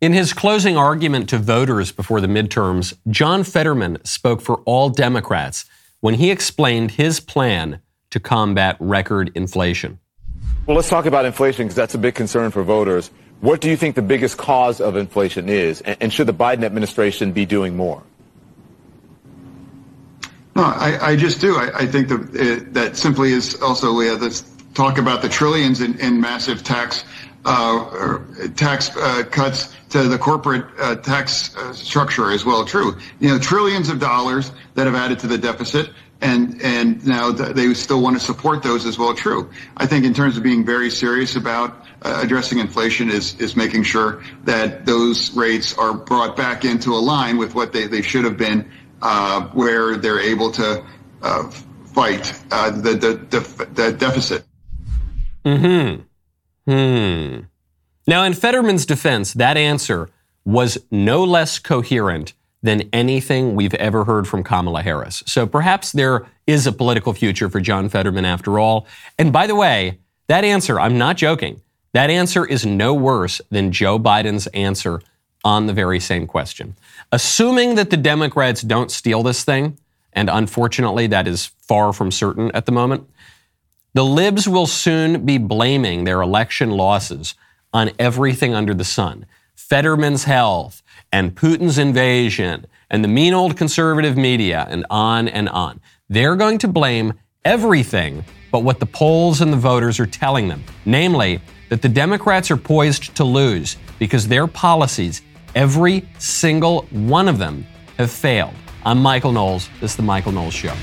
In his closing argument to voters before the midterms, John Fetterman spoke for all Democrats when he explained his plan to combat record inflation. Well, let's talk about inflation because that's a big concern for voters. What do you think the biggest cause of inflation is? And, should the Biden administration be doing more? No, I, I just do. I, I think that, uh, that simply is also, Leah, let's talk about the trillions in, in massive tax tax uh, cuts to the corporate uh, tax uh, structure as well. True, you know, trillions of dollars that have added to the deficit and and now they still want to support those as well. True. I think in terms of being very serious about uh, addressing inflation is is making sure that those rates are brought back into a line with what they, they should have been, uh, where they're able to uh, fight uh, the, the, the the deficit. Hmm. Hmm. Now, in Fetterman's defense, that answer was no less coherent than anything we've ever heard from Kamala Harris. So perhaps there is a political future for John Fetterman after all. And by the way, that answer, I'm not joking, that answer is no worse than Joe Biden's answer on the very same question. Assuming that the Democrats don't steal this thing, and unfortunately that is far from certain at the moment, the libs will soon be blaming their election losses on everything under the sun. Fetterman's health, and Putin's invasion and the mean old conservative media and on and on. They're going to blame everything but what the polls and the voters are telling them, namely that the Democrats are poised to lose because their policies, every single one of them, have failed. I'm Michael Knowles. This is The Michael Knowles Show.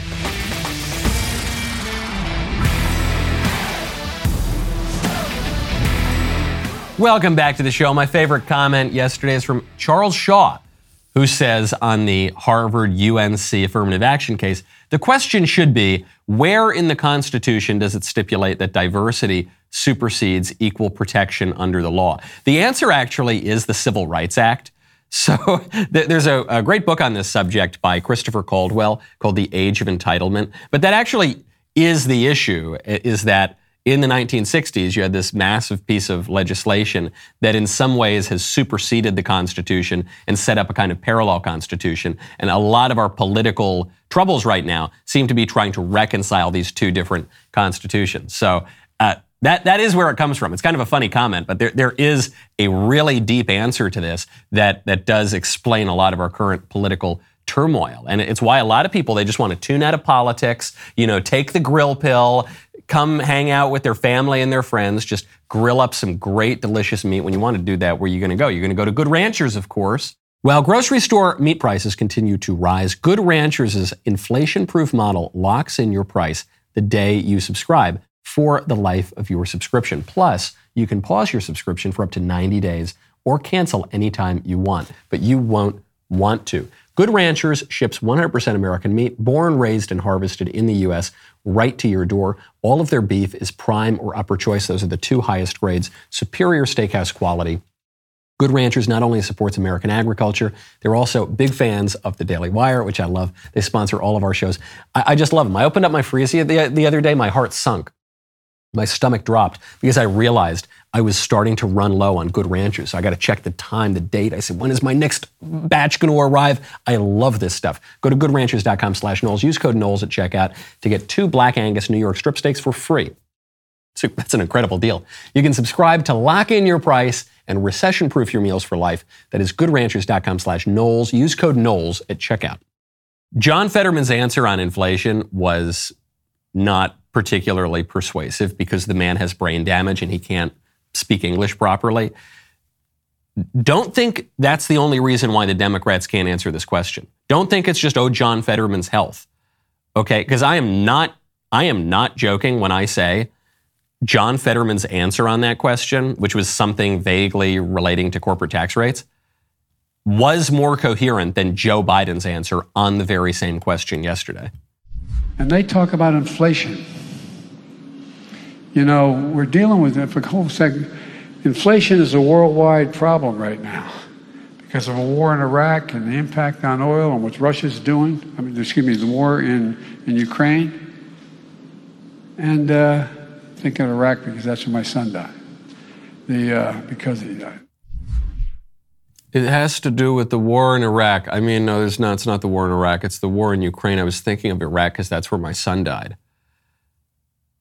Welcome back to the show. My favorite comment yesterday is from Charles Shaw, who says on the Harvard UNC affirmative action case the question should be where in the Constitution does it stipulate that diversity supersedes equal protection under the law? The answer actually is the Civil Rights Act. So there's a, a great book on this subject by Christopher Caldwell called The Age of Entitlement. But that actually is the issue, is that in the 1960s, you had this massive piece of legislation that in some ways has superseded the Constitution and set up a kind of parallel Constitution. And a lot of our political troubles right now seem to be trying to reconcile these two different constitutions. So uh, that, that is where it comes from. It's kind of a funny comment, but there, there is a really deep answer to this that, that does explain a lot of our current political turmoil. And it's why a lot of people, they just want to tune out of politics, you know, take the grill pill, come hang out with their family and their friends, just grill up some great, delicious meat. When you want to do that, where are you going to go? You're going to go to Good Ranchers, of course. While grocery store meat prices continue to rise, Good Ranchers' inflation proof model locks in your price the day you subscribe for the life of your subscription. Plus, you can pause your subscription for up to 90 days or cancel anytime you want, but you won't want to. Good Ranchers ships 100% American meat, born, raised, and harvested in the U.S right to your door. All of their beef is prime or upper choice. Those are the two highest grades, superior steakhouse quality. Good Ranchers not only supports American agriculture, they're also big fans of the Daily Wire, which I love. They sponsor all of our shows. I, I just love them. I opened up my freezer the, the other day, my heart sunk. My stomach dropped because I realized I was starting to run low on Good Ranchers. So I got to check the time, the date. I said, when is my next batch going to arrive? I love this stuff. Go to goodranchers.com slash Knowles. Use code Knowles at checkout to get two Black Angus New York strip steaks for free. So that's an incredible deal. You can subscribe to lock in your price and recession-proof your meals for life. That is goodranchers.com slash Knowles. Use code Knowles at checkout. John Fetterman's answer on inflation was not particularly persuasive because the man has brain damage and he can't speak English properly. Don't think that's the only reason why the Democrats can't answer this question. Don't think it's just, oh, John Fetterman's health. Okay, because I am not I am not joking when I say John Fetterman's answer on that question, which was something vaguely relating to corporate tax rates, was more coherent than Joe Biden's answer on the very same question yesterday. And they talk about inflation. You know, we're dealing with it for a whole second. Inflation is a worldwide problem right now because of a war in Iraq and the impact on oil and what Russia's doing. I mean, excuse me, the war in, in Ukraine. And uh, think of Iraq because that's where my son died. The, uh, because he died. It has to do with the war in Iraq. I mean, no, there's not. It's not the war in Iraq. It's the war in Ukraine. I was thinking of Iraq because that's where my son died.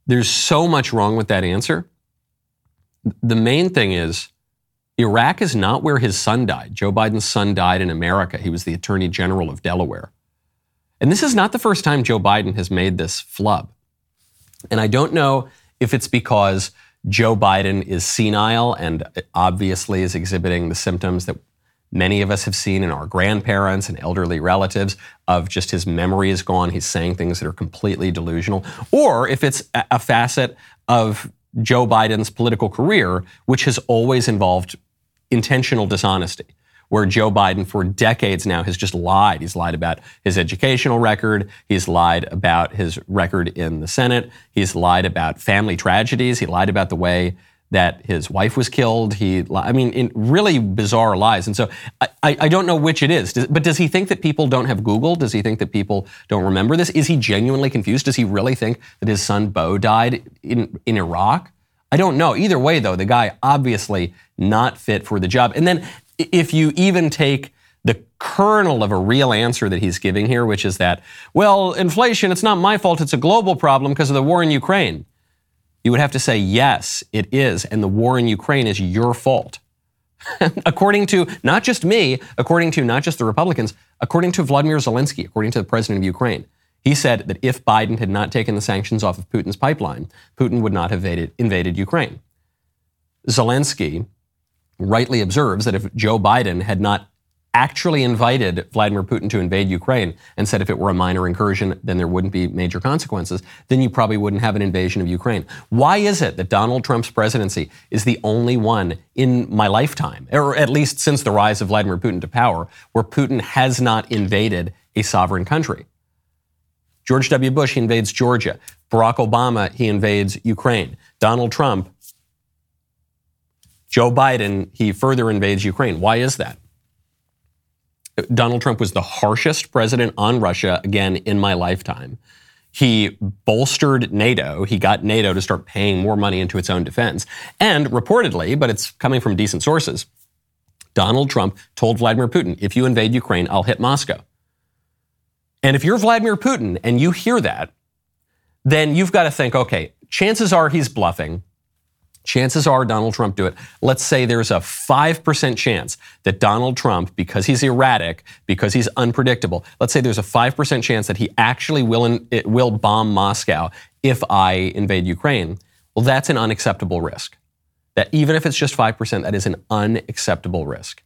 There's so much wrong with that answer. The main thing is Iraq is not where his son died. Joe Biden's son died in America. He was the Attorney General of Delaware. And this is not the first time Joe Biden has made this flub. And I don't know if it's because Joe Biden is senile and obviously is exhibiting the symptoms that many of us have seen in our grandparents and elderly relatives of just his memory is gone. He's saying things that are completely delusional. Or if it's a facet of Joe Biden's political career, which has always involved intentional dishonesty where Joe Biden for decades now has just lied. He's lied about his educational record. He's lied about his record in the Senate. He's lied about family tragedies. He lied about the way that his wife was killed. He, I mean, in really bizarre lies. And so I, I don't know which it is. Does, but does he think that people don't have Google? Does he think that people don't remember this? Is he genuinely confused? Does he really think that his son Beau died in, in Iraq? I don't know. Either way, though, the guy obviously not fit for the job. And then if you even take the kernel of a real answer that he's giving here, which is that, well, inflation, it's not my fault, it's a global problem because of the war in Ukraine. You would have to say, yes, it is, and the war in Ukraine is your fault. according to not just me, according to not just the Republicans, according to Vladimir Zelensky, according to the president of Ukraine. He said that if Biden had not taken the sanctions off of Putin's pipeline, Putin would not have invaded, invaded Ukraine. Zelensky rightly observes that if Joe Biden had not actually invited Vladimir Putin to invade Ukraine and said if it were a minor incursion, then there wouldn't be major consequences, then you probably wouldn't have an invasion of Ukraine. Why is it that Donald Trump's presidency is the only one in my lifetime, or at least since the rise of Vladimir Putin to power, where Putin has not invaded a sovereign country? George W. Bush, he invades Georgia. Barack Obama, he invades Ukraine. Donald Trump, Joe Biden, he further invades Ukraine. Why is that? Donald Trump was the harshest president on Russia, again, in my lifetime. He bolstered NATO. He got NATO to start paying more money into its own defense. And reportedly, but it's coming from decent sources, Donald Trump told Vladimir Putin, if you invade Ukraine, I'll hit Moscow. And if you're Vladimir Putin and you hear that, then you've got to think, okay, chances are he's bluffing. Chances are Donald Trump do it. Let's say there's a 5% chance that Donald Trump, because he's erratic, because he's unpredictable, let's say there's a 5% chance that he actually will, in, will bomb Moscow if I invade Ukraine. Well, that's an unacceptable risk. That even if it's just 5%, that is an unacceptable risk.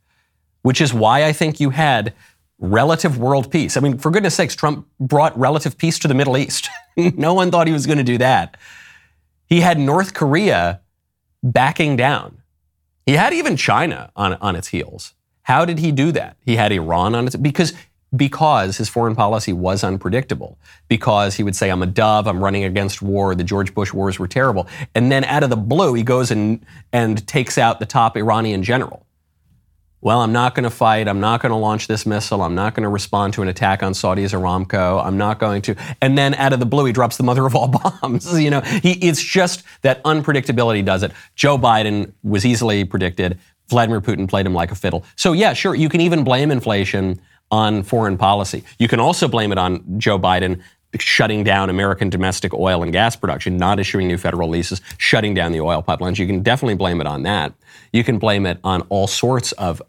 Which is why I think you had relative world peace. I mean, for goodness sakes, Trump brought relative peace to the Middle East. no one thought he was going to do that. He had North Korea backing down. He had even China on, on its heels. How did he do that? He had Iran on its because because his foreign policy was unpredictable. Because he would say, "I'm a dove. I'm running against war. The George Bush wars were terrible," and then out of the blue, he goes and and takes out the top Iranian general well, I'm not going to fight. I'm not going to launch this missile. I'm not going to respond to an attack on Saudi's Aramco. I'm not going to. And then out of the blue, he drops the mother of all bombs. you know, he, it's just that unpredictability does it. Joe Biden was easily predicted. Vladimir Putin played him like a fiddle. So, yeah, sure, you can even blame inflation on foreign policy. You can also blame it on Joe Biden shutting down American domestic oil and gas production, not issuing new federal leases, shutting down the oil pipelines. You can definitely blame it on that. You can blame it on all sorts of,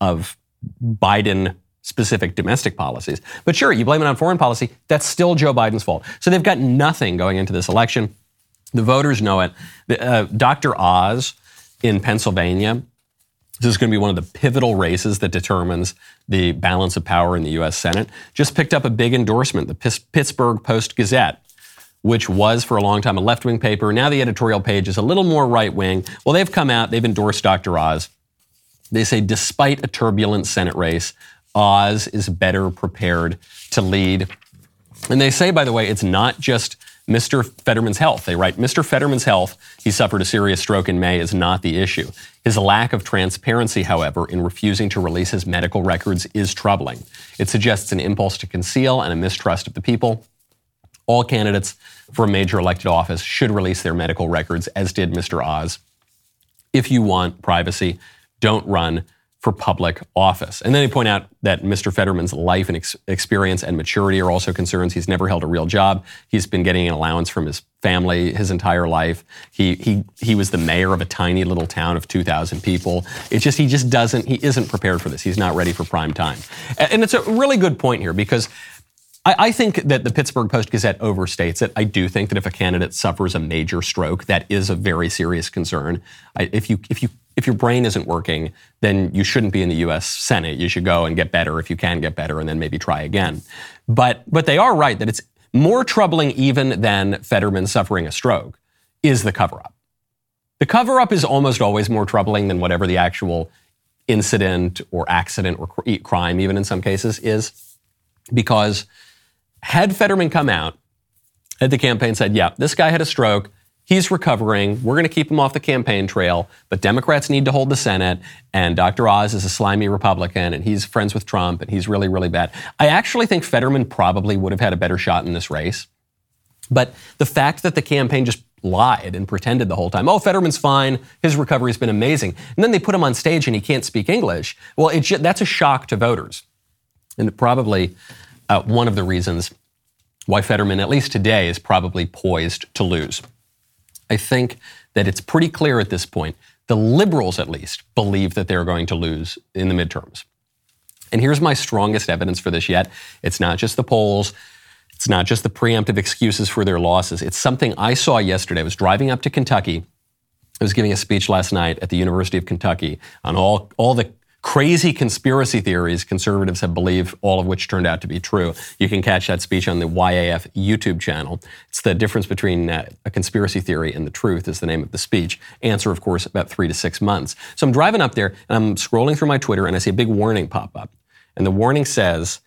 of Biden specific domestic policies. But sure, you blame it on foreign policy, that's still Joe Biden's fault. So they've got nothing going into this election. The voters know it. Uh, Dr. Oz in Pennsylvania, this is going to be one of the pivotal races that determines the balance of power in the U.S. Senate, just picked up a big endorsement. The Pittsburgh Post Gazette which was for a long time a left wing paper. Now the editorial page is a little more right wing. Well, they've come out, they've endorsed Dr. Oz. They say, despite a turbulent Senate race, Oz is better prepared to lead. And they say, by the way, it's not just Mr. Fetterman's health. They write, Mr. Fetterman's health, he suffered a serious stroke in May, is not the issue. His lack of transparency, however, in refusing to release his medical records is troubling. It suggests an impulse to conceal and a mistrust of the people. All candidates for a major elected office should release their medical records, as did Mr. Oz. If you want privacy, don't run for public office. And then they point out that Mr. Fetterman's life and ex- experience and maturity are also concerns. He's never held a real job. He's been getting an allowance from his family his entire life. He he he was the mayor of a tiny little town of 2,000 people. It's just he just doesn't he isn't prepared for this. He's not ready for prime time. And it's a really good point here because I, think that the Pittsburgh Post Gazette overstates it. I do think that if a candidate suffers a major stroke, that is a very serious concern. I, if you if you if your brain isn't working, then you shouldn't be in the U.S. Senate. You should go and get better if you can get better, and then maybe try again. But but they are right that it's more troubling even than Fetterman suffering a stroke is the cover-up. The cover-up is almost always more troubling than whatever the actual incident or accident or crime, even in some cases, is, because had Fetterman come out, had the campaign said, "Yeah, this guy had a stroke." He's recovering. We're going to keep him off the campaign trail, but Democrats need to hold the Senate. And Dr. Oz is a slimy Republican, and he's friends with Trump, and he's really, really bad. I actually think Fetterman probably would have had a better shot in this race. But the fact that the campaign just lied and pretended the whole time, oh, Fetterman's fine, his recovery's been amazing. And then they put him on stage and he can't speak English. Well, that's a shock to voters. And probably uh, one of the reasons why Fetterman, at least today, is probably poised to lose. I think that it's pretty clear at this point, the liberals at least believe that they're going to lose in the midterms. And here's my strongest evidence for this yet. It's not just the polls. It's not just the preemptive excuses for their losses. It's something I saw yesterday. I was driving up to Kentucky. I was giving a speech last night at the University of Kentucky on all, all the crazy conspiracy theories conservatives have believed, all of which turned out to be true. You can catch that speech on the YAF YouTube channel. It's the difference between uh, a conspiracy theory and the truth is the name of the speech. Answer, of course, about three to six months. So I'm driving up there and I'm scrolling through my Twitter and I see a big warning pop up. And the warning says,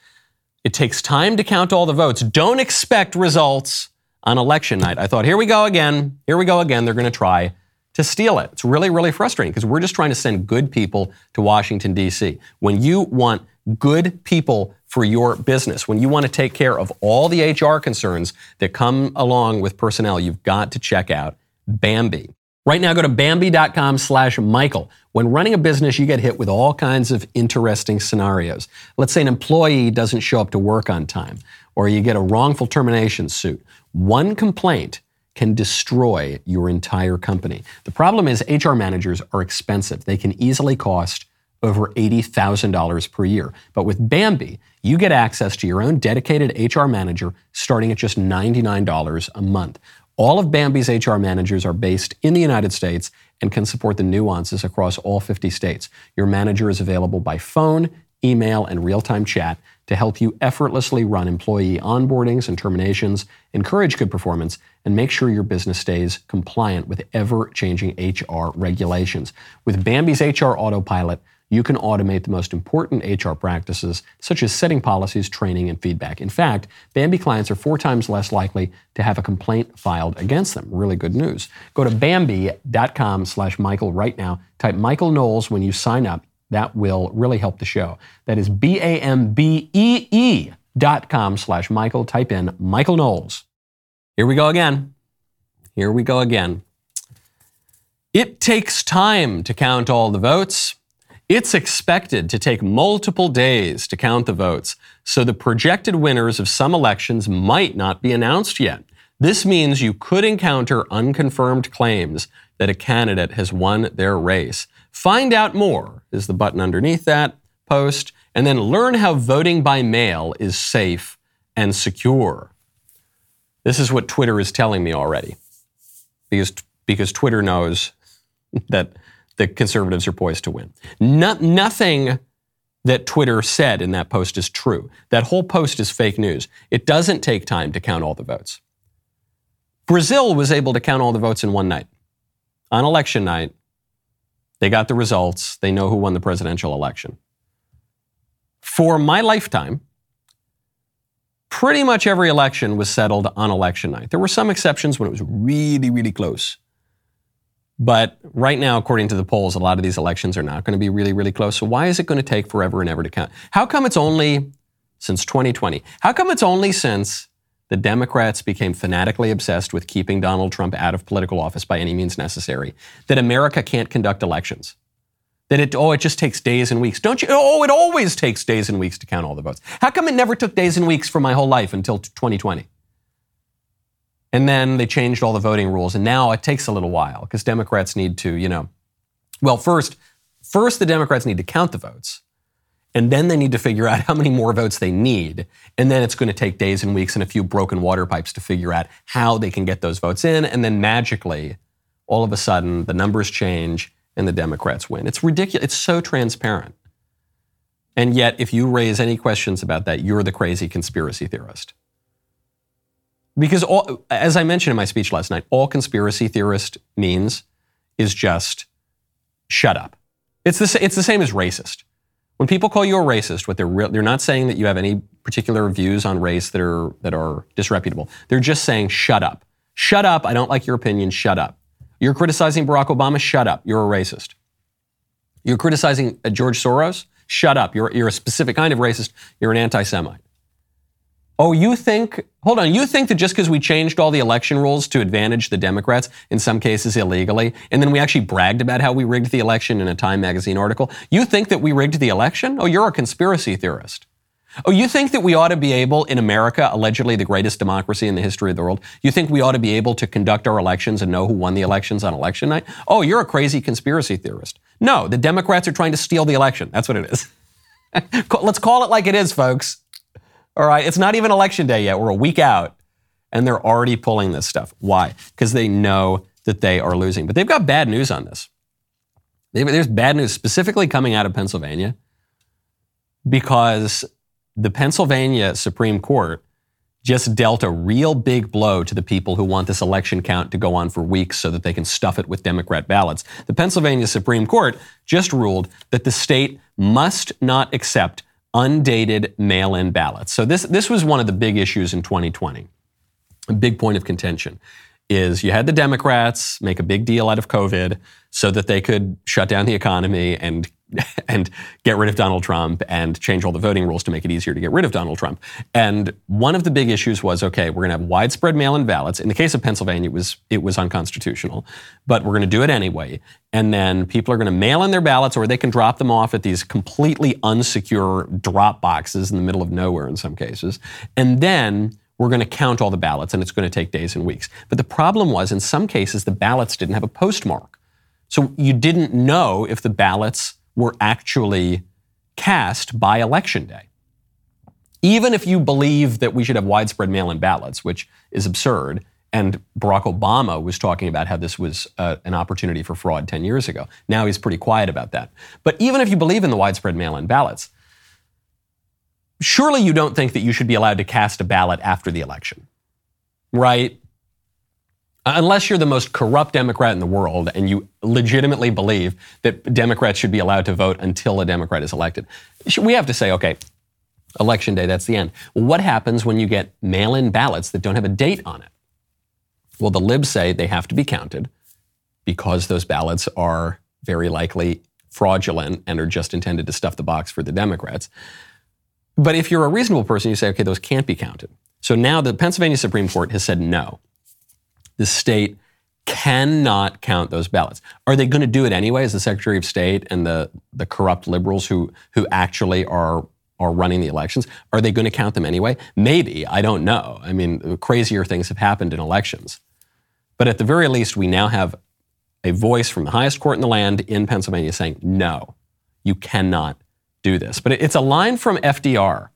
it takes time to count all the votes. Don't expect results on election night. I thought, here we go again. Here we go again. They're going to try to steal it. It's really, really frustrating because we're just trying to send good people to Washington, D.C. When you want good people for your business, when you want to take care of all the HR concerns that come along with personnel, you've got to check out Bambee. Right now, go to Bambee.com slash Michael. When running a business, you get hit with all kinds of interesting scenarios. Let's say an employee doesn't show up to work on time, or you get a wrongful termination suit. One complaint can destroy your entire company. The problem is HR managers are expensive. They can easily cost over $80,000 per year. But with Bambee, you get access to your own dedicated HR manager starting at just $99 a month. All of Bambee's HR managers are based in the United States and can support the nuances across all 50 states. Your manager is available by phone, email, and real time chat to help you effortlessly run employee onboardings and terminations, encourage good performance, and make sure your business stays compliant with ever changing HR regulations. With Bambee's HR Autopilot, you can automate the most important HR practices, such as setting policies, training, and feedback. In fact, Bambee clients are four times less likely to have a complaint filed against them. Really good news. Go to Bambee.com slash Michael right now. Type Michael Knowles when you sign up that will really help the show. That is B-A-M-B-E-E dot com slash Michael. Type in Michael Knowles. Here we go again. Here we go again. It takes time to count all the votes. It's expected to take multiple days to count the votes, so the projected winners of some elections might not be announced yet. This means you could encounter unconfirmed claims that a candidate has won their race. Find out more is the button underneath that post, and then learn how voting by mail is safe and secure. This is what Twitter is telling me already, because, because Twitter knows that the conservatives are poised to win. No, nothing that Twitter said in that post is true. That whole post is fake news. It doesn't take time to count all the votes. Brazil was able to count all the votes in one night. On election night, they got the results. They know who won the presidential election. For my lifetime, pretty much every election was settled on election night. There were some exceptions when it was really, really close. But right now, according to the polls, a lot of these elections are not going to be really, really close. So why is it going to take forever and ever to count? How come it's only since 2020? How come it's only since the Democrats became fanatically obsessed with keeping Donald Trump out of political office by any means necessary, that America can't conduct elections. That it, oh, it just takes days and weeks. Don't you? Oh, it always takes days and weeks to count all the votes. How come it never took days and weeks for my whole life until 2020? And then they changed all the voting rules, and now it takes a little while because Democrats need to, you know, well, first, first the Democrats need to count the votes, and then they need to figure out how many more votes they need, and then it's going to take days and weeks and a few broken water pipes to figure out how they can get those votes in, and then magically, all of a sudden, the numbers change and the Democrats win. It's ridiculous. It's so transparent. And yet, if you raise any questions about that, you're the crazy conspiracy theorist. Because, all, as I mentioned in my speech last night, all conspiracy theorist means is just shut up. It's the, it's the same as racist. When people call you a racist, what they're re- they're not saying that you have any particular views on race that are that are disreputable. They're just saying shut up. Shut up. I don't like your opinion. Shut up. You're criticizing Barack Obama. Shut up. You're a racist. You're criticizing uh, George Soros. Shut up. You're, you're a specific kind of racist. You're an anti Semite. Oh, you think, hold on, you think that just because we changed all the election rules to advantage the Democrats, in some cases illegally, and then we actually bragged about how we rigged the election in a Time magazine article, you think that we rigged the election? Oh, you're a conspiracy theorist. Oh, you think that we ought to be able, in America, allegedly the greatest democracy in the history of the world, you think we ought to be able to conduct our elections and know who won the elections on election night? Oh, you're a crazy conspiracy theorist. No, the Democrats are trying to steal the election. That's what it is. Let's call it like it is, folks. All right, it's not even election day yet. We're a week out, and they're already pulling this stuff. Why? Because they know that they are losing. But they've got bad news on this. There's bad news specifically coming out of Pennsylvania because the Pennsylvania Supreme Court just dealt a real big blow to the people who want this election count to go on for weeks so that they can stuff it with Democrat ballots. The Pennsylvania Supreme Court just ruled that the state must not accept undated mail in ballots. So, this, this was one of the big issues in 2020. A big point of contention is you had the Democrats make a big deal out of COVID so that they could shut down the economy and and get rid of Donald Trump and change all the voting rules to make it easier to get rid of Donald Trump. And one of the big issues was okay, we're going to have widespread mail-in ballots. In the case of Pennsylvania, it was it was unconstitutional, but we're going to do it anyway. And then people are going to mail in their ballots, or they can drop them off at these completely unsecure drop boxes in the middle of nowhere in some cases. And then we're going to count all the ballots, and it's going to take days and weeks. But the problem was, in some cases, the ballots didn't have a postmark. So you didn't know if the ballots were actually cast by election day. Even if you believe that we should have widespread mail in ballots, which is absurd, and Barack Obama was talking about how this was uh, an opportunity for fraud 10 years ago. Now he's pretty quiet about that. But even if you believe in the widespread mail in ballots, surely you don't think that you should be allowed to cast a ballot after the election, right? Uh, unless you're the most corrupt Democrat in the world and you legitimately believe that Democrats should be allowed to vote until a Democrat is elected. We have to say, okay, election day, that's the end. What happens when you get mail in ballots that don't have a date on it? Well, the libs say they have to be counted because those ballots are very likely fraudulent and are just intended to stuff the box for the Democrats. But if you're a reasonable person, you say, okay, those can't be counted. So now the Pennsylvania Supreme Court has said no the state cannot count those ballots. Are they going to do it anyway as the Secretary of State and the, the corrupt liberals who, who actually are, are running the elections? Are they going to count them anyway? Maybe. I don't know. I mean, crazier things have happened in elections. But at the very least, we now have a voice from the highest court in the land in Pennsylvania saying, no, you cannot do this. But it's a line from FDR.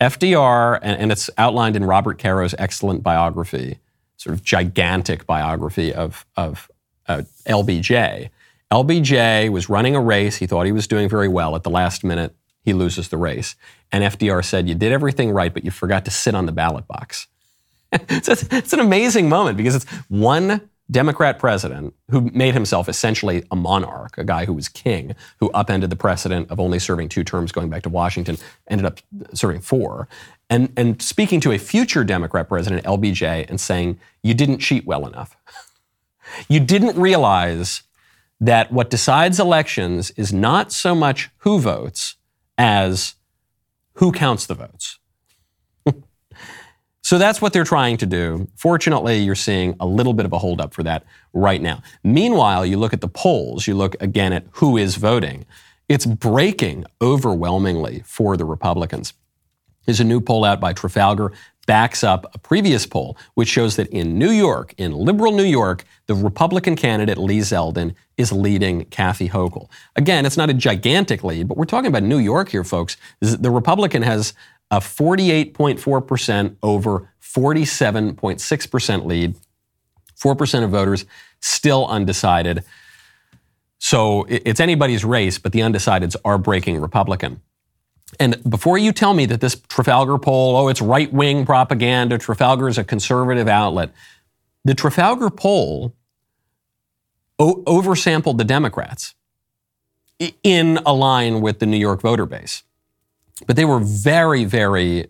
FDR, and it's outlined in Robert Caro's excellent biography sort of gigantic biography of, of uh, LBJ. LBJ was running a race. He thought he was doing very well. At the last minute, he loses the race. And FDR said, You did everything right, but you forgot to sit on the ballot box. so it's, it's an amazing moment because it's one Democrat president who made himself essentially a monarch, a guy who was king, who upended the precedent of only serving two terms going back to Washington, ended up serving four and, and speaking to a future Democrat president, LBJ, and saying, You didn't cheat well enough. you didn't realize that what decides elections is not so much who votes as who counts the votes. So that's what they're trying to do. Fortunately, you're seeing a little bit of a holdup for that right now. Meanwhile, you look at the polls, you look again at who is voting. It's breaking overwhelmingly for the Republicans. There's a new poll out by Trafalgar backs up a previous poll, which shows that in New York, in liberal New York, the Republican candidate Lee Zeldin is leading Kathy Hochul. Again, it's not a gigantic lead, but we're talking about New York here, folks. The Republican has a 48.4% over 47.6% lead. 4% of voters still undecided. So it's anybody's race, but the undecideds are breaking Republican. And before you tell me that this Trafalgar poll, oh, it's right wing propaganda, Trafalgar is a conservative outlet, the Trafalgar poll o- oversampled the Democrats in a line with the New York voter base. But they were very, very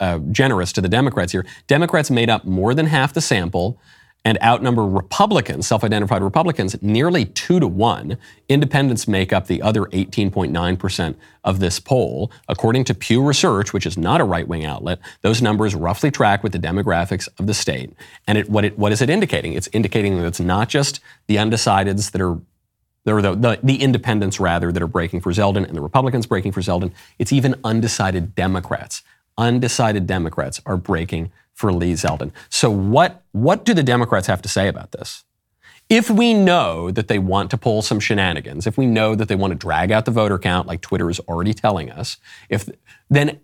uh, generous to the Democrats here. Democrats made up more than half the sample and outnumber Republicans, self identified Republicans, nearly two to one. Independents make up the other 18.9% of this poll. According to Pew Research, which is not a right wing outlet, those numbers roughly track with the demographics of the state. And it, what, it, what is it indicating? It's indicating that it's not just the undecideds that are the, the, the, independents rather that are breaking for Zeldin and the Republicans breaking for Zeldin. It's even undecided Democrats. Undecided Democrats are breaking for Lee Zeldin. So what, what do the Democrats have to say about this? If we know that they want to pull some shenanigans, if we know that they want to drag out the voter count like Twitter is already telling us, if then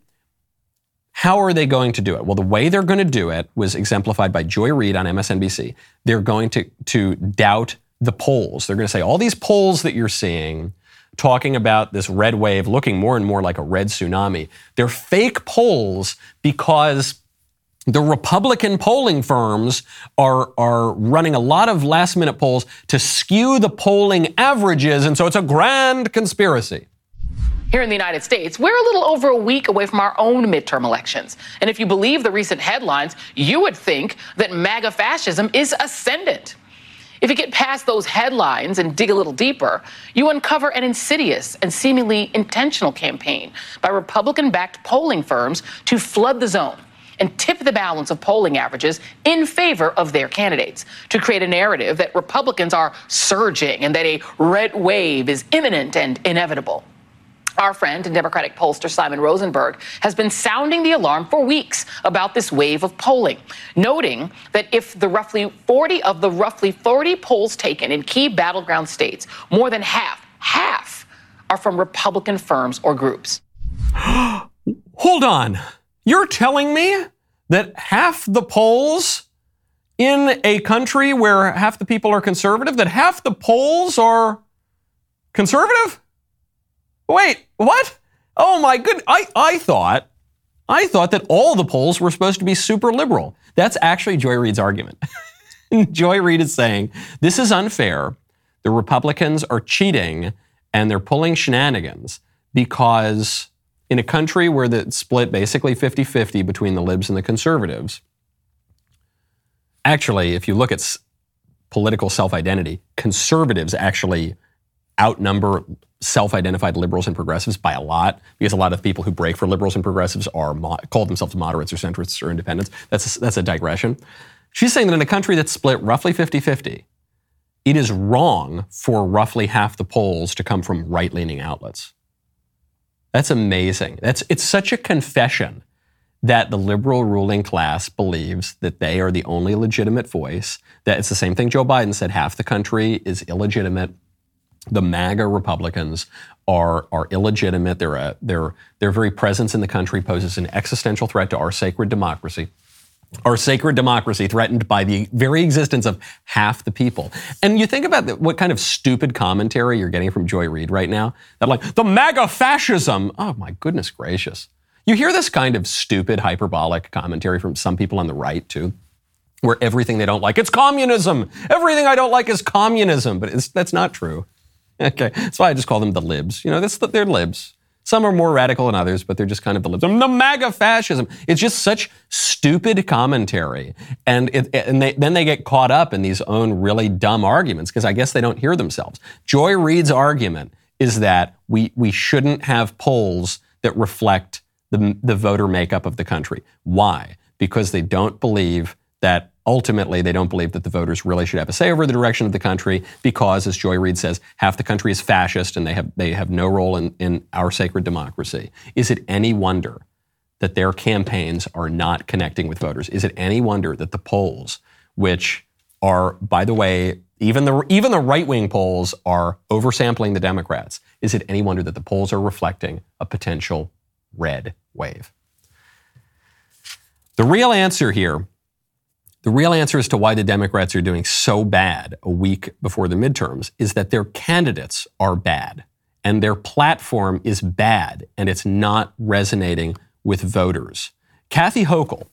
how are they going to do it? Well, the way they're going to do it was exemplified by Joy Reid on MSNBC. They're going to, to doubt the polls. They're going to say all these polls that you're seeing talking about this red wave looking more and more like a red tsunami, they're fake polls because the Republican polling firms are, are running a lot of last minute polls to skew the polling averages. And so it's a grand conspiracy. Here in the United States, we're a little over a week away from our own midterm elections. And if you believe the recent headlines, you would think that MAGA fascism is ascendant. If you get past those headlines and dig a little deeper, you uncover an insidious and seemingly intentional campaign by Republican backed polling firms to flood the zone and tip the balance of polling averages in favor of their candidates to create a narrative that Republicans are surging and that a red wave is imminent and inevitable. Our friend and Democratic pollster Simon Rosenberg has been sounding the alarm for weeks about this wave of polling, noting that if the roughly 40 of the roughly 40 polls taken in key battleground states, more than half, half are from Republican firms or groups. Hold on. You're telling me that half the polls in a country where half the people are conservative, that half the polls are conservative? Wait, what? Oh my goodness. I, I thought, I thought that all the polls were supposed to be super liberal. That's actually Joy Reid's argument. Joy Reid is saying this is unfair. The Republicans are cheating and they're pulling shenanigans because in a country where the split basically 50 50 between the libs and the conservatives, actually, if you look at political self identity, conservatives actually outnumber self identified liberals and progressives by a lot because a lot of people who break for liberals and progressives are mo- call themselves moderates or centrists or independents. That's a, that's a digression. She's saying that in a country that's split roughly 50 50, it is wrong for roughly half the polls to come from right leaning outlets. That's amazing. That's it's such a confession that the liberal ruling class believes that they are the only legitimate voice. That it's the same thing Joe Biden said half the country is illegitimate. The MAGA Republicans are are illegitimate. Their a, their their very presence in the country poses an existential threat to our sacred democracy our sacred democracy threatened by the very existence of half the people. And you think about what kind of stupid commentary you're getting from Joy Reid right now? That like, the MAGA fascism. Oh my goodness gracious. You hear this kind of stupid, hyperbolic commentary from some people on the right too, where everything they don't like, it's communism. Everything I don't like is communism. But that's not true. Okay, that's why I just call them the libs. You know, that's, they're libs. Some are more radical than others, but they're just kind of the libs. The MAGA fascism. It's just such stupid commentary. And, it, and they, then they get caught up in these own really dumb arguments because I guess they don't hear themselves. Joy Reid's argument is that we, we shouldn't have polls that reflect the, the voter makeup of the country. Why? because they don't believe that ultimately they don't believe that the voters really should have a say over the direction of the country because, as Joy Reid says, half the country is fascist and they have, they have no role in, in our sacred democracy. Is it any wonder that their campaigns are not connecting with voters? Is it any wonder that the polls, which are, by the way, even the, even the right wing polls are oversampling the Democrats, is it any wonder that the polls are reflecting a potential red wave? The real answer here the real answer as to why the Democrats are doing so bad a week before the midterms is that their candidates are bad and their platform is bad and it's not resonating with voters. Kathy Hochul,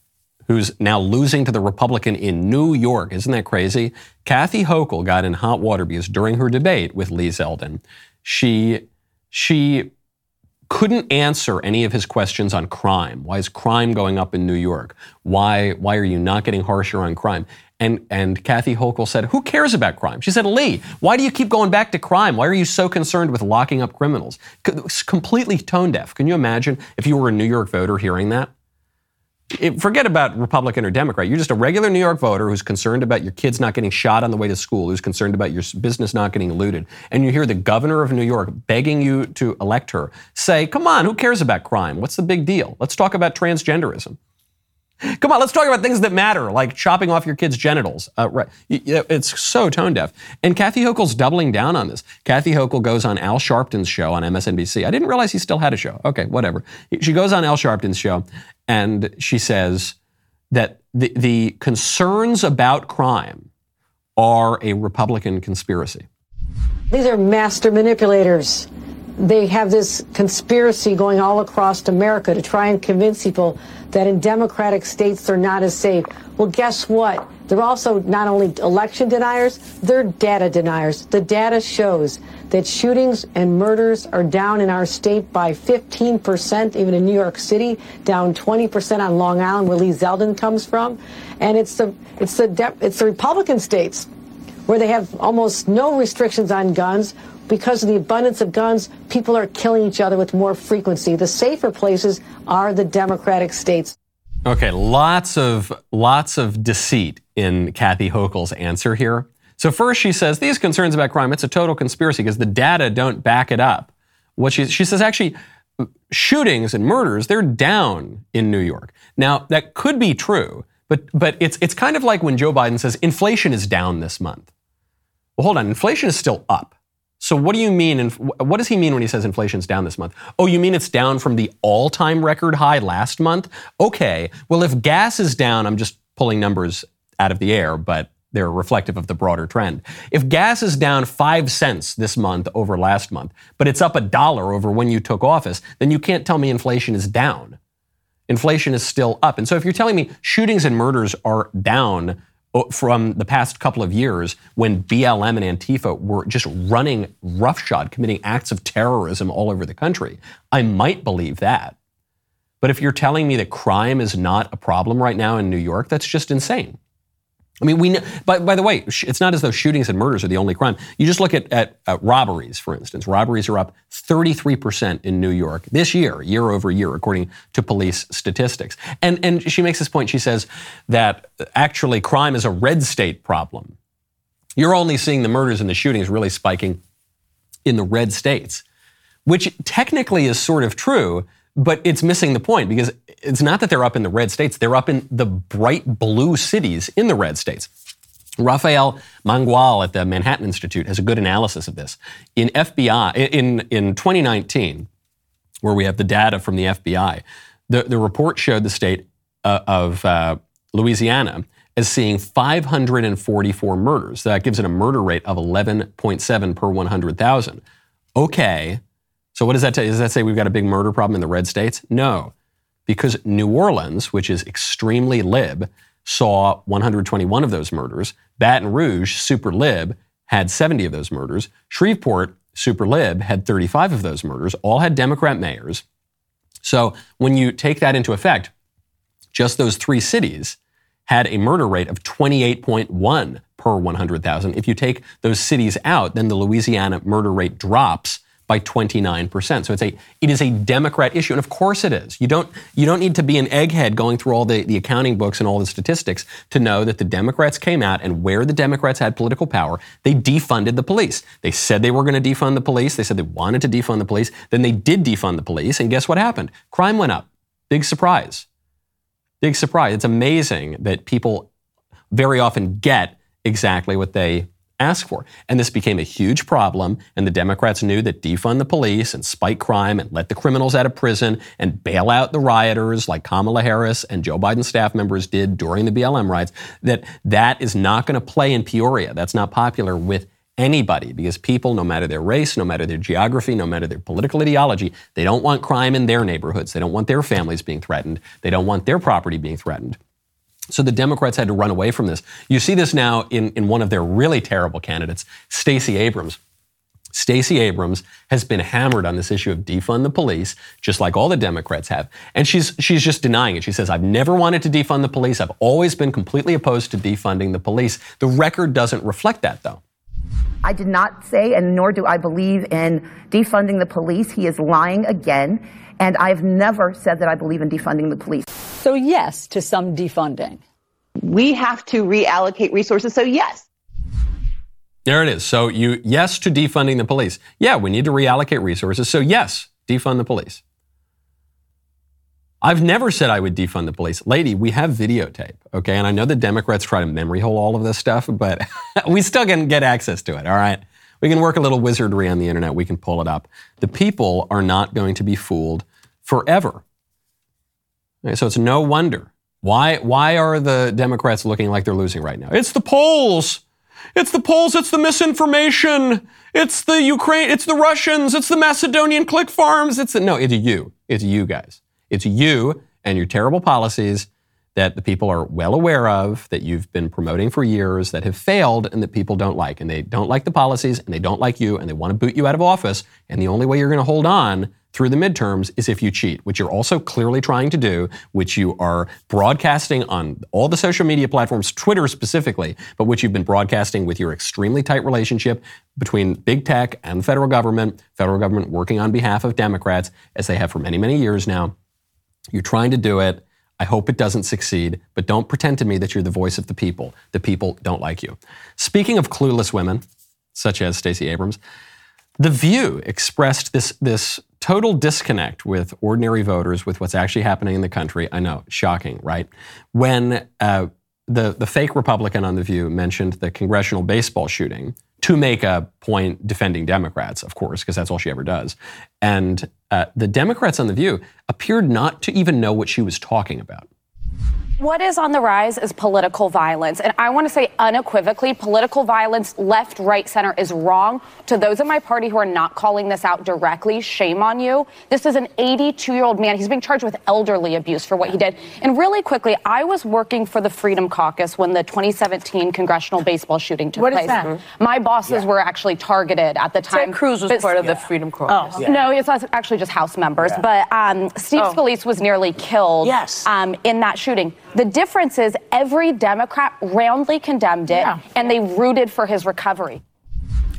who's now losing to the Republican in New York, isn't that crazy? Kathy Hochul got in hot water because during her debate with Lee Zeldin, she she couldn't answer any of his questions on crime. Why is crime going up in New York? Why, why are you not getting harsher on crime? And, and Kathy Hochul said, Who cares about crime? She said, Lee, why do you keep going back to crime? Why are you so concerned with locking up criminals? completely tone deaf. Can you imagine if you were a New York voter hearing that? It, forget about Republican or Democrat. You're just a regular New York voter who's concerned about your kids not getting shot on the way to school, who's concerned about your business not getting looted. And you hear the governor of New York begging you to elect her say, come on, who cares about crime? What's the big deal? Let's talk about transgenderism. Come on, let's talk about things that matter, like chopping off your kids' genitals. Uh, right. It's so tone deaf. And Kathy Hochul's doubling down on this. Kathy Hochul goes on Al Sharpton's show on MSNBC. I didn't realize he still had a show. Okay, whatever. She goes on Al Sharpton's show and she says that the, the concerns about crime are a Republican conspiracy. These are master manipulators. They have this conspiracy going all across America to try and convince people that in democratic states they're not as safe. Well, guess what? They're also not only election deniers, they're data deniers. The data shows that shootings and murders are down in our state by 15%, even in New York City, down 20% on Long Island, where Lee Zeldin comes from. And it's the, it's the, it's the Republican states where they have almost no restrictions on guns. Because of the abundance of guns, people are killing each other with more frequency. The safer places are the Democratic states. Okay, lots of lots of deceit in Kathy Hochul's answer here. So first she says these concerns about crime, it's a total conspiracy because the data don't back it up. What she she says actually shootings and murders, they're down in New York. Now, that could be true, but but it's it's kind of like when Joe Biden says inflation is down this month. Well, hold on, inflation is still up. So what do you mean? And what does he mean when he says inflation's down this month? Oh, you mean it's down from the all-time record high last month? Okay. Well, if gas is down, I'm just pulling numbers out of the air, but they're reflective of the broader trend. If gas is down five cents this month over last month, but it's up a dollar over when you took office, then you can't tell me inflation is down. Inflation is still up. And so if you're telling me shootings and murders are down uh, from the past couple of years when BLM and Antifa were just running roughshod, committing acts of terrorism all over the country. I might believe that. But if you're telling me that crime is not a problem right now in New York, that's just insane. I mean, we by, by the way, it's not as though shootings and murders are the only crime. You just look at, at, at robberies, for instance. Robberies are up 33% in New York this year, year over year, according to police statistics. And, and she makes this point. She says that uh, actually crime is a red state problem. You're only seeing the murders and the shootings really spiking in the red states, which technically is sort of true, but it's missing the point because it's not that they're up in the red states, they're up in the bright blue cities in the red states. Rafael Mangual at the Manhattan Institute has a good analysis of this. In FBI, in, in 2019, where we have the data from the FBI, the, the report showed the state uh, of uh, Louisiana as seeing 544 murders. That gives it a murder rate of 11.7 per 100,000. Okay, so what does that tell you? Does that say we've got a big murder problem in the red states? No, because New Orleans, which is extremely lib, saw 121 of those murders. Baton Rouge, super lib, had 70 of those murders. Shreveport, super lib, had 35 of those murders. All had Democrat mayors. So when you take that into effect, just those three cities had a murder rate of 28.1 per 100,000. If you take those cities out, then the Louisiana murder rate drops by 29%. So it's a it is a Democrat issue, and of course it is. You don't you don't need to be an egghead going through all the, the accounting books and all the statistics to know that the Democrats came out and where the Democrats had political power, they defunded the police. They said they were going to defund the police. They said they wanted to defund the police. Then they did defund the police, and guess what happened? Crime went up. Big surprise. Big surprise. It's amazing that people very often get exactly what they ask for. And this became a huge problem, and the Democrats knew that defund the police and spike crime and let the criminals out of prison and bail out the rioters like Kamala Harris and Joe Biden staff members did during the BLM riots, that that is not going to play in Peoria. That's not popular with anybody because people, no matter their race, no matter their geography, no matter their political ideology, they don't want crime in their neighborhoods. They don't want their families being threatened. They don't want their property being threatened. So the Democrats had to run away from this. You see this now in, in one of their really terrible candidates, Stacey Abrams. Stacey Abrams has been hammered on this issue of defund the police, just like all the Democrats have. And she's, she's just denying it. She says, I've never wanted to defund the police. I've always been completely opposed to defunding the police. The record doesn't reflect that, though. I did not say, and nor do I believe in defunding the police. He is lying again. And I've never said that I believe in defunding the police. So, yes to some defunding. We have to reallocate resources. So, yes. There it is. So, you, yes to defunding the police. Yeah, we need to reallocate resources. So, yes, defund the police. I've never said I would defund the police. Lady, we have videotape, okay? And I know the Democrats try to memory hole all of this stuff, but we still can get access to it, all right? We can work a little wizardry on the internet. We can pull it up. The people are not going to be fooled forever. So it's no wonder. Why, why are the Democrats looking like they're losing right now? It's the polls. It's the polls. It's the misinformation. It's the Ukraine. It's the Russians. It's the Macedonian click farms. It's the, no, it's you. It's you guys. It's you and your terrible policies that the people are well aware of, that you've been promoting for years, that have failed, and that people don't like. And they don't like the policies, and they don't like you, and they want to boot you out of office. And the only way you're going to hold on through the midterms is if you cheat, which you're also clearly trying to do, which you are broadcasting on all the social media platforms, Twitter specifically, but which you've been broadcasting with your extremely tight relationship between big tech and the federal government, federal government working on behalf of Democrats, as they have for many, many years now. You're trying to do it. I hope it doesn't succeed, but don't pretend to me that you're the voice of the people. The people don't like you. Speaking of clueless women, such as Stacey Abrams, The View expressed this, this total disconnect with ordinary voters, with what's actually happening in the country. I know, shocking, right? When uh, the, the fake Republican on The View mentioned the congressional baseball shooting to make a point defending Democrats, of course, because that's all she ever does. And uh, the Democrats on The View appeared not to even know what she was talking about. What is on the rise is political violence. And I want to say unequivocally, political violence, left, right, center, is wrong. To those in my party who are not calling this out directly, shame on you. This is an 82 year old man. He's being charged with elderly abuse for what he did. And really quickly, I was working for the Freedom Caucus when the 2017 congressional baseball shooting took What is place. that? My bosses were actually targeted at the time. Ted Cruz was But- part of the Freedom Caucus. Oh, no, it's actually just House members. But um, Steve Oh. Scalise was nearly killed Yes. um, in that shooting. The difference is every Democrat roundly condemned it, Yeah. and they rooted for his recovery.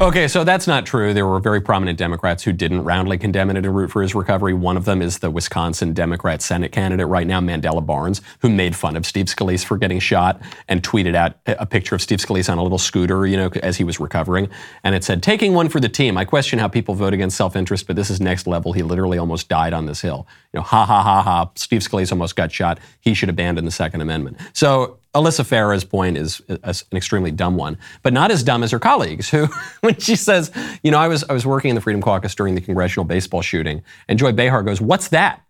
Okay, so that's not true. There were very prominent Democrats who didn't roundly condemn it and root for his recovery. One of them is the Wisconsin Democrat Senate candidate right now, Mandela Barnes, who made fun of Steve Scalise for getting shot and tweeted out a picture of Steve Scalise on a little scooter, you know, as he was recovering. And it said, taking one for the team. I question how people vote against self-interest, but this is next level. He literally almost died on this hill. You know, ha, ha, ha, ha. Steve Scalise almost got shot. He should abandon the Second Amendment. So Alyssa Farah's point is an extremely dumb one, but not as dumb as her colleagues, who, when she says, you know, I was, I was working in the Freedom Caucus during the congressional baseball shooting, and Joy Behar goes, What's that?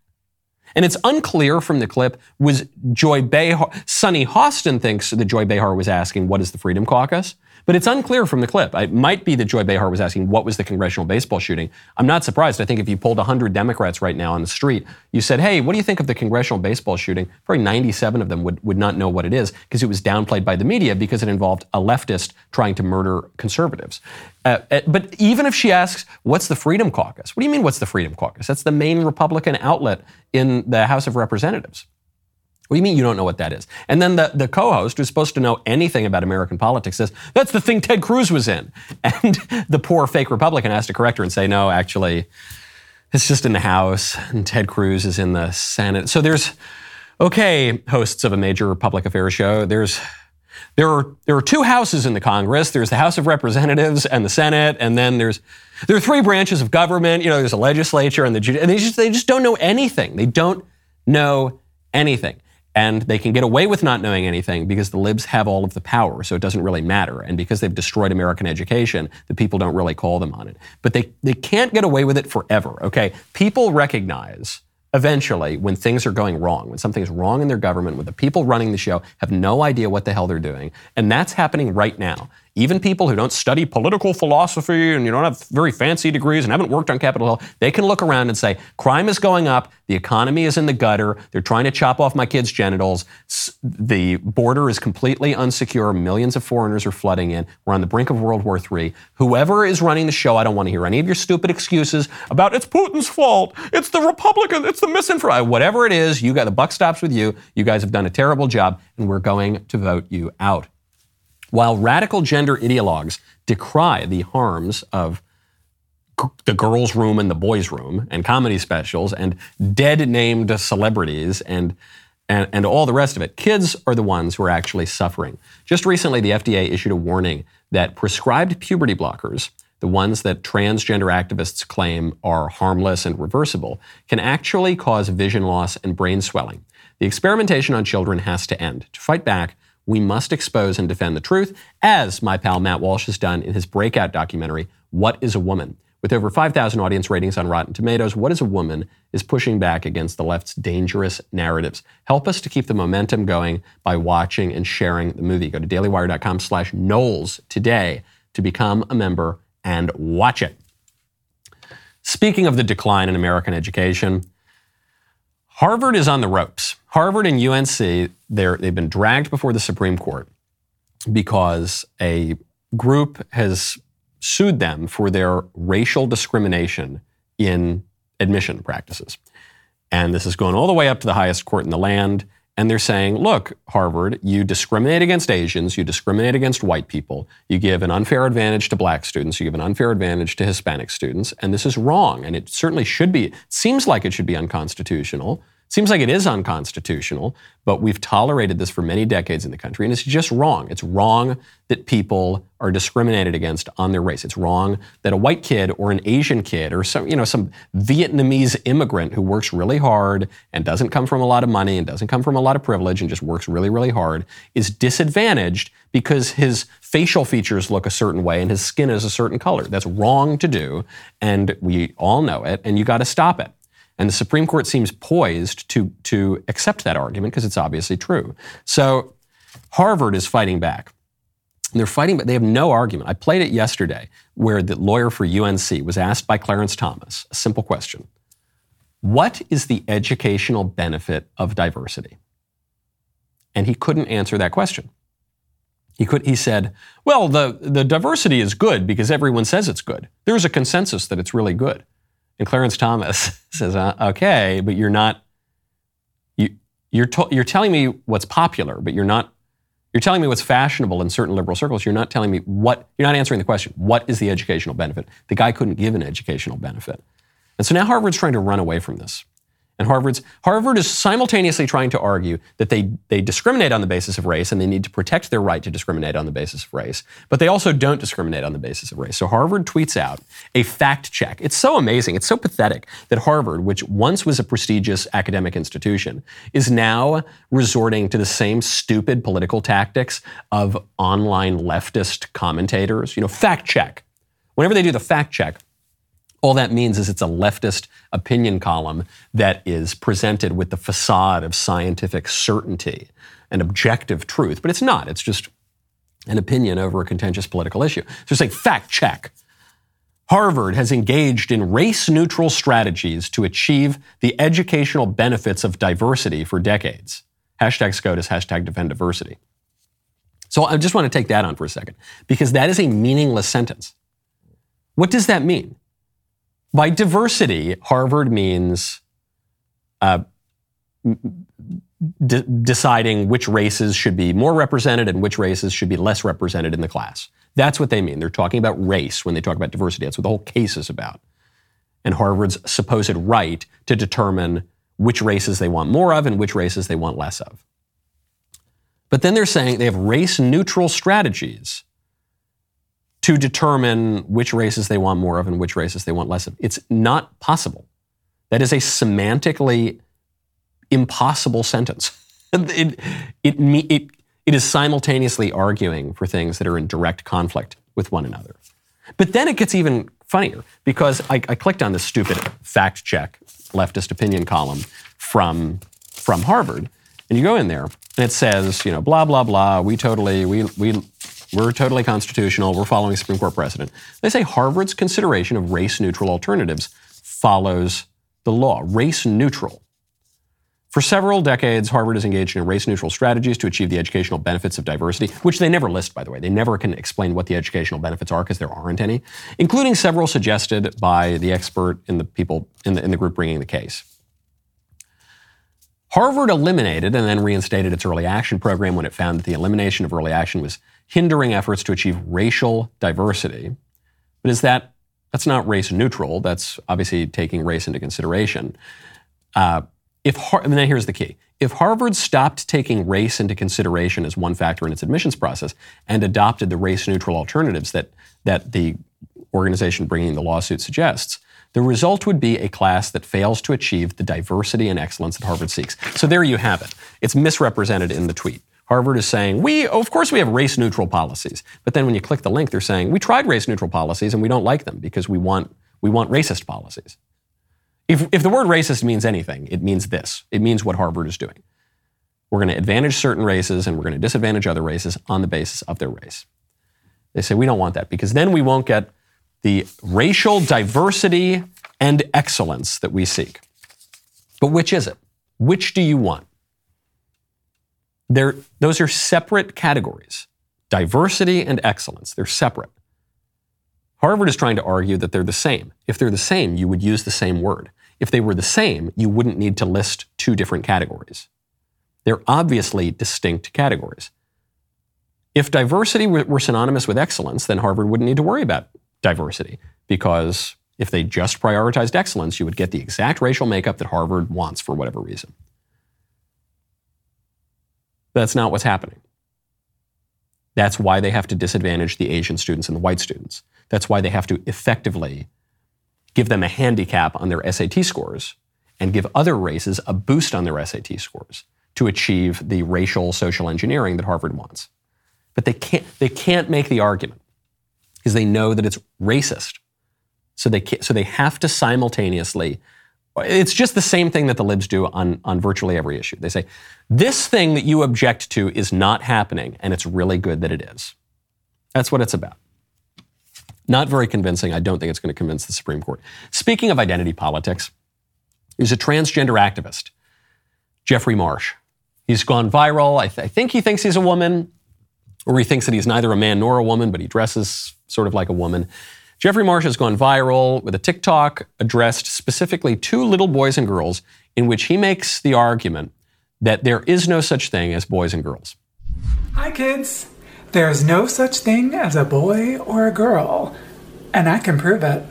And it's unclear from the clip, was Joy Behar, Sunny Hostin thinks that Joy Behar was asking, What is the Freedom Caucus? But it's unclear from the clip. It might be that Joy Behar was asking, What was the congressional baseball shooting? I'm not surprised. I think if you pulled 100 Democrats right now on the street, you said, Hey, what do you think of the congressional baseball shooting? Probably 97 of them would, would not know what it is because it was downplayed by the media because it involved a leftist trying to murder conservatives. Uh, uh, but even if she asks, What's the Freedom Caucus? What do you mean, what's the Freedom Caucus? That's the main Republican outlet in the House of Representatives. What do you mean you don't know what that is? And then the, the co host, who's supposed to know anything about American politics, says, That's the thing Ted Cruz was in. And the poor fake Republican has to correct her and say, No, actually, it's just in the House, and Ted Cruz is in the Senate. So there's, okay, hosts of a major public affairs show, there's there are there are two houses in the Congress. There's the House of Representatives and the Senate, and then there's there are three branches of government. You know, there's a legislature and the and they just they just don't know anything. They don't know anything. And they can get away with not knowing anything because the libs have all of the power, so it doesn't really matter. And because they've destroyed American education, the people don't really call them on it. But they, they can't get away with it forever, okay? People recognize eventually when things are going wrong, when something's wrong in their government, when the people running the show have no idea what the hell they're doing. And that's happening right now. Even people who don't study political philosophy and you don't have very fancy degrees and haven't worked on Capitol Hill, they can look around and say, crime is going up, the economy is in the gutter, they're trying to chop off my kids' genitals, the border is completely unsecure, millions of foreigners are flooding in, we're on the brink of World War III. Whoever is running the show, I don't want to hear any of your stupid excuses about it's Putin's fault, it's the Republican, it's the misinformation, uh, whatever it is, you got the buck stops with you. You guys have done a terrible job, and we're going to vote you out. While radical gender ideologues decry the harms of the girls' room and the boys' room and comedy specials and dead named celebrities and, and, and all the rest of it, kids are the ones who are actually suffering. Just recently, the FDA issued a warning that prescribed puberty blockers, the ones that transgender activists claim are harmless and reversible, can actually cause vision loss and brain swelling. The experimentation on children has to end. To fight back, we must expose and defend the truth, as my pal Matt Walsh has done in his breakout documentary, What is a Woman? With over 5,000 audience ratings on Rotten Tomatoes, What is a Woman is pushing back against the left's dangerous narratives. Help us to keep the momentum going by watching and sharing the movie. Go to dailywire.com slash Knowles today to become a member and watch it. Speaking of the decline in American education, Harvard is on the ropes. Harvard and UNC, they've been dragged before the Supreme Court because a group has sued them for their racial discrimination in admission practices. And this has gone all the way up to the highest court in the land. And they're saying, look, Harvard, you discriminate against Asians, you discriminate against white people, you give an unfair advantage to black students, you give an unfair advantage to Hispanic students, and this is wrong. And it certainly should be, it seems like it should be unconstitutional. Seems like it is unconstitutional, but we've tolerated this for many decades in the country, and it's just wrong. It's wrong that people are discriminated against on their race. It's wrong that a white kid or an Asian kid or some, you know, some Vietnamese immigrant who works really hard and doesn't come from a lot of money and doesn't come from a lot of privilege and just works really, really hard is disadvantaged because his facial features look a certain way and his skin is a certain color. That's wrong to do, and we all know it, and you got to stop it. And the Supreme Court seems poised to, to accept that argument because it's obviously true. So Harvard is fighting back. They're fighting, but they have no argument. I played it yesterday where the lawyer for UNC was asked by Clarence Thomas a simple question What is the educational benefit of diversity? And he couldn't answer that question. He, could, he said, Well, the, the diversity is good because everyone says it's good. There's a consensus that it's really good. And Clarence Thomas says, uh, okay, but you're not, you, you're, to, you're telling me what's popular, but you're not, you're telling me what's fashionable in certain liberal circles. You're not telling me what, you're not answering the question. What is the educational benefit? The guy couldn't give an educational benefit. And so now Harvard's trying to run away from this. And Harvard's, Harvard is simultaneously trying to argue that they, they discriminate on the basis of race and they need to protect their right to discriminate on the basis of race, but they also don't discriminate on the basis of race. So Harvard tweets out a fact check. It's so amazing, it's so pathetic that Harvard, which once was a prestigious academic institution, is now resorting to the same stupid political tactics of online leftist commentators. You know, fact check. Whenever they do the fact check, all that means is it's a leftist opinion column that is presented with the facade of scientific certainty and objective truth, but it's not. It's just an opinion over a contentious political issue. So say fact check. Harvard has engaged in race neutral strategies to achieve the educational benefits of diversity for decades. Hashtag SCOTUS, hashtag defend diversity. So I just want to take that on for a second because that is a meaningless sentence. What does that mean? By diversity, Harvard means uh, de- deciding which races should be more represented and which races should be less represented in the class. That's what they mean. They're talking about race when they talk about diversity. That's what the whole case is about. And Harvard's supposed right to determine which races they want more of and which races they want less of. But then they're saying they have race neutral strategies to determine which races they want more of and which races they want less of. It's not possible. That is a semantically impossible sentence. it, it, it, it is simultaneously arguing for things that are in direct conflict with one another. But then it gets even funnier because I, I clicked on this stupid fact check leftist opinion column from, from Harvard, and you go in there and it says, you know, blah, blah, blah, we totally, we, we, we're totally constitutional, we're following Supreme Court precedent. They say Harvard's consideration of race neutral alternatives follows the law, race neutral. For several decades, Harvard has engaged in race neutral strategies to achieve the educational benefits of diversity, which they never list, by the way. They never can explain what the educational benefits are because there aren't any, including several suggested by the expert in the people in the, in the group bringing the case. Harvard eliminated and then reinstated its early action program when it found that the elimination of early action was hindering efforts to achieve racial diversity. But is that that's not race neutral? That's obviously taking race into consideration. Uh, if Har- and then here's the key: if Harvard stopped taking race into consideration as one factor in its admissions process and adopted the race neutral alternatives that that the organization bringing the lawsuit suggests, the result would be a class that fails to achieve the diversity and excellence that Harvard seeks. So there you have it. It's misrepresented in the tweet. Harvard is saying, we, of course, we have race neutral policies. But then when you click the link, they're saying, we tried race neutral policies and we don't like them because we want, we want racist policies. If, if the word racist means anything, it means this it means what Harvard is doing. We're going to advantage certain races and we're going to disadvantage other races on the basis of their race. They say, we don't want that because then we won't get the racial diversity and excellence that we seek. But which is it? Which do you want? They're, those are separate categories diversity and excellence. They're separate. Harvard is trying to argue that they're the same. If they're the same, you would use the same word. If they were the same, you wouldn't need to list two different categories. They're obviously distinct categories. If diversity were, synonymous with excellence, then Harvard wouldn't need to worry about diversity because if they just prioritized excellence, you would get the exact racial makeup that Harvard wants for whatever reason. That's not what's happening. That's why they have to disadvantage the Asian students and the white students. That's why they have to effectively give them a handicap on their SAT scores and give other races a boost on their SAT scores to achieve the racial social engineering that Harvard wants. But they can't, they can't make the argument because they know that it's racist. So they, so they have to simultaneously it's just the same thing that the libs do on, on virtually every issue. They say, this thing that you object to is not happening, and it's really good that it is. That's what it's about. Not very convincing. I don't think it's going to convince the Supreme Court. Speaking of identity politics, there's a transgender activist, Jeffrey Marsh. He's gone viral. I, th- I think he thinks he's a woman, or he thinks that he's neither a man nor a woman, but he dresses sort of like a woman. Jeffrey Marsh has gone viral with a TikTok addressed specifically to little boys and girls, in which he makes the argument that there is no such thing as boys and girls. Hi, kids. There's no such thing as a boy or a girl, and I can prove it.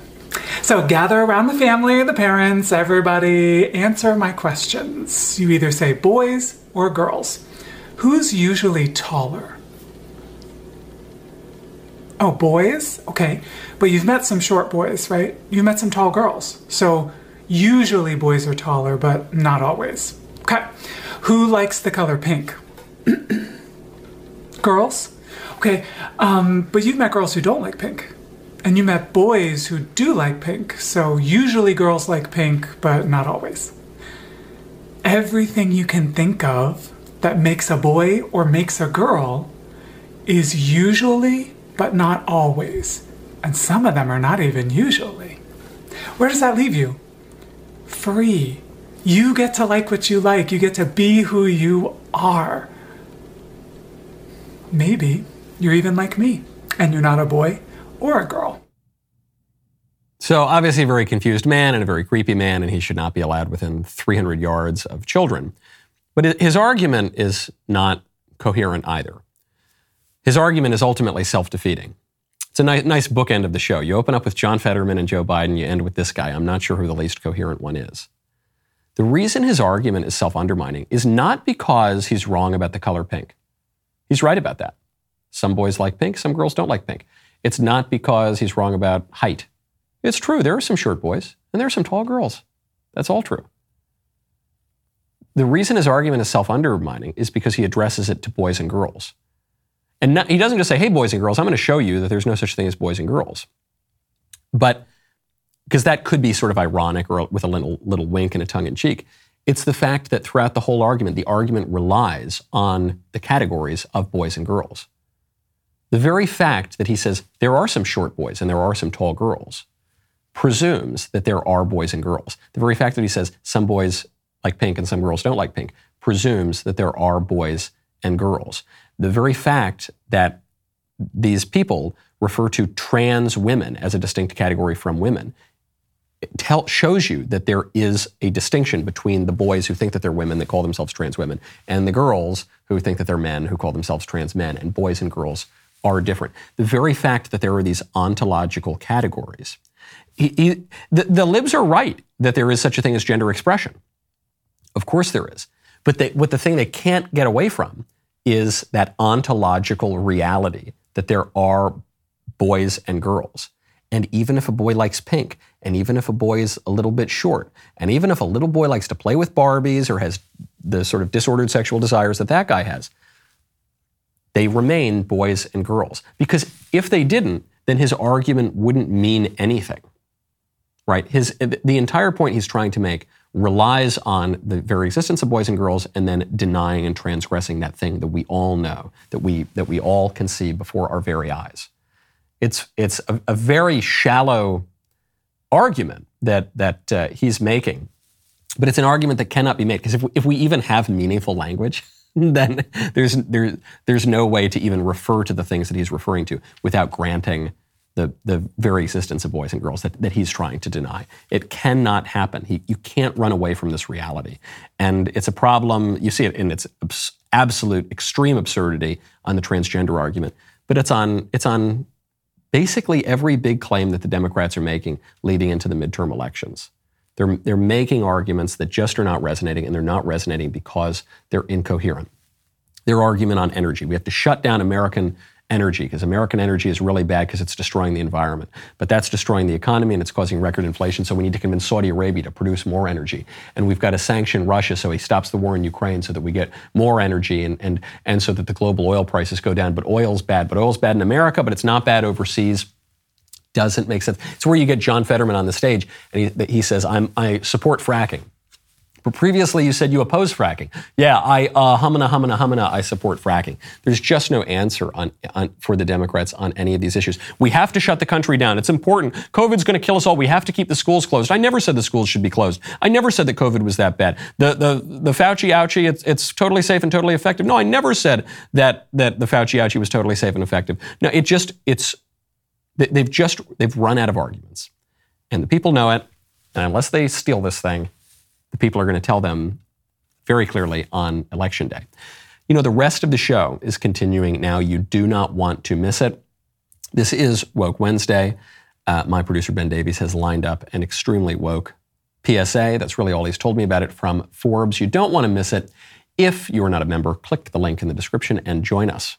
So gather around the family, the parents, everybody, answer my questions. You either say boys or girls. Who's usually taller? Oh, boys? Okay. But you've met some short boys, right? You've met some tall girls. So usually boys are taller, but not always. Okay. Who likes the color pink? girls? Okay. Um, but you've met girls who don't like pink. And you met boys who do like pink. So usually girls like pink, but not always. Everything you can think of that makes a boy or makes a girl is usually but not always. And some of them are not even usually. Where does that leave you? Free. You get to like what you like. You get to be who you are. Maybe you're even like me, and you're not a boy or a girl. So, obviously, a very confused man and a very creepy man, and he should not be allowed within 300 yards of children. But his argument is not coherent either. His argument is ultimately self defeating. It's a ni- nice bookend of the show. You open up with John Fetterman and Joe Biden, you end with this guy. I'm not sure who the least coherent one is. The reason his argument is self undermining is not because he's wrong about the color pink. He's right about that. Some boys like pink, some girls don't like pink. It's not because he's wrong about height. It's true, there are some short boys and there are some tall girls. That's all true. The reason his argument is self undermining is because he addresses it to boys and girls. And not, he doesn't just say, hey, boys and girls, I'm going to show you that there's no such thing as boys and girls. But because that could be sort of ironic or with a little, little wink and a tongue in cheek. It's the fact that throughout the whole argument, the argument relies on the categories of boys and girls. The very fact that he says there are some short boys and there are some tall girls presumes that there are boys and girls. The very fact that he says some boys like pink and some girls don't like pink presumes that there are boys and girls. The very fact that these people refer to trans women as a distinct category from women tell, shows you that there is a distinction between the boys who think that they're women that call themselves trans women and the girls who think that they're men who call themselves trans men. And boys and girls are different. The very fact that there are these ontological categories. He, he, the, the libs are right that there is such a thing as gender expression. Of course there is. But they, what the thing they can't get away from is that ontological reality that there are boys and girls. And even if a boy likes pink, and even if a boy is a little bit short, and even if a little boy likes to play with Barbies or has the sort of disordered sexual desires that that guy has, they remain boys and girls. Because if they didn't, then his argument wouldn't mean anything. Right? His, the entire point he's trying to make relies on the very existence of boys and girls and then denying and transgressing that thing that we all know, that we, that we all can see before our very eyes. It's, it's a, a very shallow argument that, that uh, he's making, but it's an argument that cannot be made because if, we- if we even have meaningful language, then there's, there, there's no way to even refer to the things that he's referring to without granting the, the very existence of boys and girls that, that he's trying to deny. It cannot happen. He, you can't run away from this reality. And it's a problem, you see it in its abs- absolute extreme absurdity on the transgender argument, but it's on, it's on basically every big claim that the Democrats are making leading into the midterm elections. They're, they're making arguments that just are not resonating, and they're not resonating because they're incoherent. Their argument on energy we have to shut down American energy because American energy is really bad because it's destroying the environment. But that's destroying the economy and it's causing record inflation. So we need to convince Saudi Arabia to produce more energy. And we've got to sanction Russia so he stops the war in Ukraine so that we get more energy and, and, and so that the global oil prices go down. But oil's bad. But oil's bad in America, but it's not bad overseas doesn't make sense. It's where you get John Fetterman on the stage and he, he says, I'm, I support fracking. But previously you said you oppose fracking. Yeah, I uh, humana humana humana. I support fracking. There's just no answer on, on for the Democrats on any of these issues. We have to shut the country down. It's important. COVID's going to kill us all. We have to keep the schools closed. I never said the schools should be closed. I never said that COVID was that bad. The the the Fauci ouchie. It's it's totally safe and totally effective. No, I never said that that the Fauci ouchie was totally safe and effective. No, it just it's they- they've just they've run out of arguments, and the people know it. And unless they steal this thing, the people are going to tell them very clearly on election day. You know, the rest of the show is continuing now. You do not want to miss it. This is Woke Wednesday. Uh, my producer, Ben Davies, has lined up an extremely woke PSA. That's really all he's told me about it from Forbes. You don't want to miss it. If you are not a member, click the link in the description and join us.